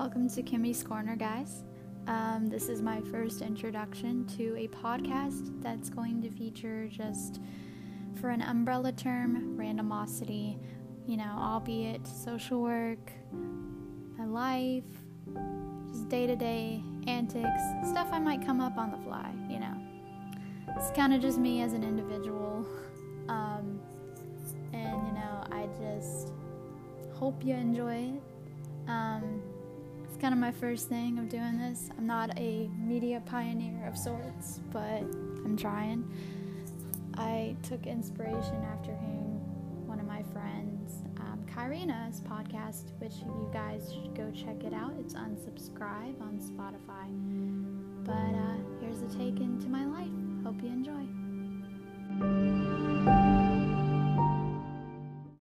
welcome to Kimmy's Corner, guys. Um, this is my first introduction to a podcast that's going to feature just, for an umbrella term, randomosity, you know, albeit social work, my life, just day to day antics, stuff I might come up on the fly, you know. It's kind of just me as an individual. Um, and, you know, I just hope you enjoy it. Um, kind of my first thing of doing this. I'm not a media pioneer of sorts, but I'm trying. I took inspiration after hearing one of my friends, um, podcast, which you guys should go check it out. It's unsubscribe on Spotify. But uh, here's a take